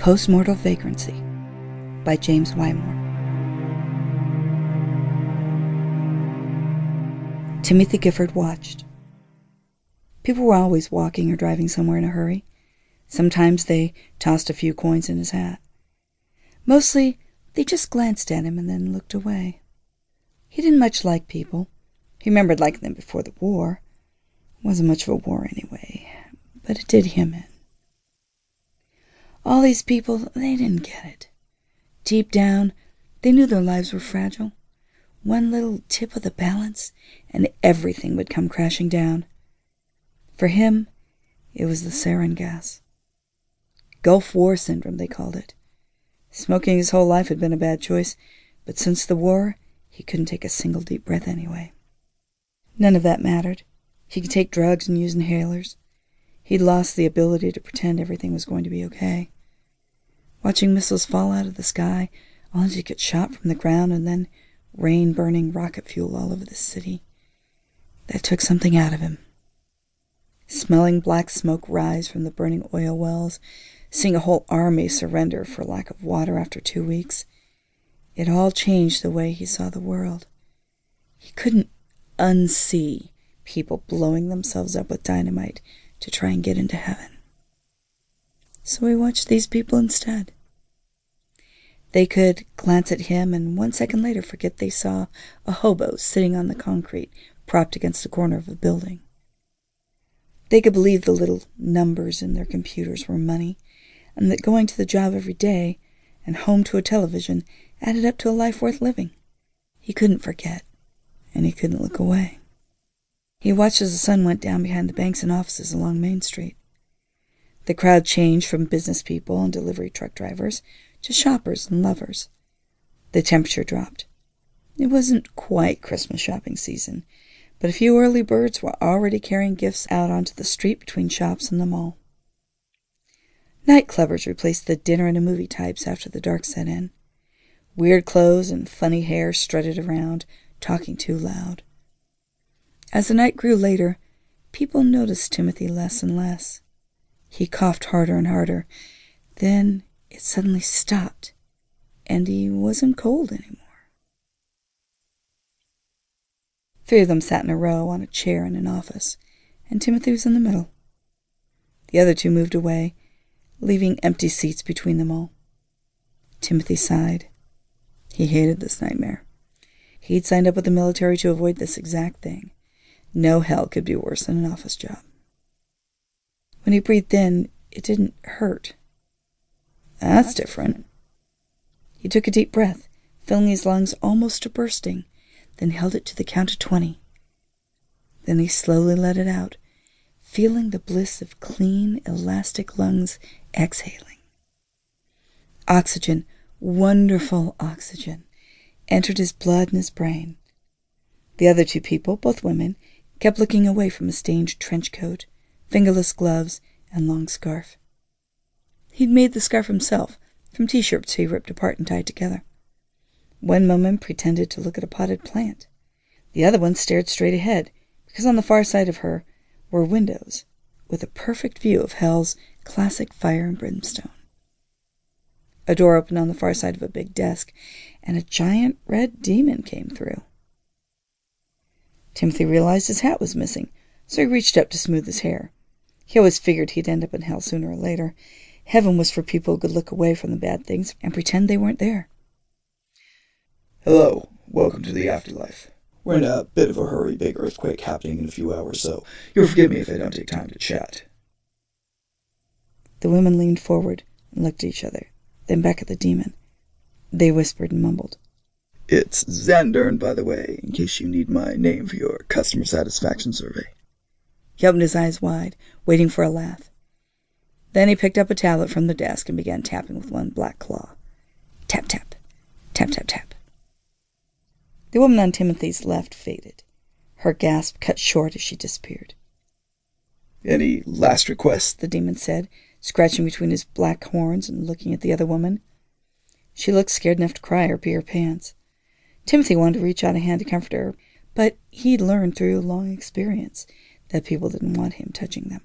Postmortal Vagrancy by James Wymore. Timothy Gifford watched. People were always walking or driving somewhere in a hurry. Sometimes they tossed a few coins in his hat. Mostly, they just glanced at him and then looked away. He didn't much like people. He remembered liking them before the war. It wasn't much of a war anyway, but it did him in. All these people, they didn't get it. Deep down, they knew their lives were fragile. One little tip of the balance, and everything would come crashing down. For him, it was the sarin gas. Gulf War Syndrome, they called it. Smoking his whole life had been a bad choice, but since the war, he couldn't take a single deep breath anyway. None of that mattered. He could take drugs and use inhalers. He'd lost the ability to pretend everything was going to be okay. Watching missiles fall out of the sky, only to get shot from the ground, and then rain burning rocket fuel all over the city. That took something out of him. Smelling black smoke rise from the burning oil wells, seeing a whole army surrender for lack of water after two weeks, it all changed the way he saw the world. He couldn't unsee people blowing themselves up with dynamite to try and get into heaven. So he watched these people instead. They could glance at him and one second later forget they saw a hobo sitting on the concrete propped against the corner of a building. They could believe the little numbers in their computers were money, and that going to the job every day and home to a television added up to a life worth living. He couldn't forget, and he couldn't look away. He watched as the sun went down behind the banks and offices along Main Street. The crowd changed from business people and delivery truck drivers to shoppers and lovers. The temperature dropped. It wasn't quite Christmas shopping season, but a few early birds were already carrying gifts out onto the street between shops and the mall. Nightclubbers replaced the dinner and a movie types after the dark set in. Weird clothes and funny hair strutted around, talking too loud. As the night grew later, people noticed Timothy less and less. He coughed harder and harder. Then it suddenly stopped, and he wasn't cold anymore. Three of them sat in a row on a chair in an office, and Timothy was in the middle. The other two moved away, leaving empty seats between them all. Timothy sighed. He hated this nightmare. He'd signed up with the military to avoid this exact thing. No hell could be worse than an office job. When he breathed in, it didn't hurt. That's different. He took a deep breath, filling his lungs almost to bursting, then held it to the count of twenty. Then he slowly let it out, feeling the bliss of clean, elastic lungs exhaling. Oxygen, wonderful oxygen, entered his blood and his brain. The other two people, both women, kept looking away from a stained trench coat, fingerless gloves, and long scarf. He'd made the scarf himself, from t shirts he ripped apart and tied together. One woman pretended to look at a potted plant. The other one stared straight ahead, because on the far side of her were windows, with a perfect view of hell's classic fire and brimstone. A door opened on the far side of a big desk, and a giant red demon came through. Timothy realized his hat was missing, so he reached up to smooth his hair. He always figured he'd end up in hell sooner or later. Heaven was for people who could look away from the bad things and pretend they weren't there. Hello, welcome to the afterlife. We're in a bit of a hurry, big earthquake happening in a few hours, so you'll forgive me if I don't take time to chat. The women leaned forward and looked at each other, then back at the demon. They whispered and mumbled. It's Zandern, by the way, in case you need my name for your customer satisfaction survey. He opened his eyes wide, waiting for a laugh. Then he picked up a tablet from the desk and began tapping with one black claw. Tap, tap, tap, tap, tap. The woman on Timothy's left faded. Her gasp cut short as she disappeared. Any last requests? The demon said, scratching between his black horns and looking at the other woman. She looked scared enough to cry or pee her pants. Timothy wanted to reach out a hand to comfort her, but he'd learned through long experience that people didn't want him touching them.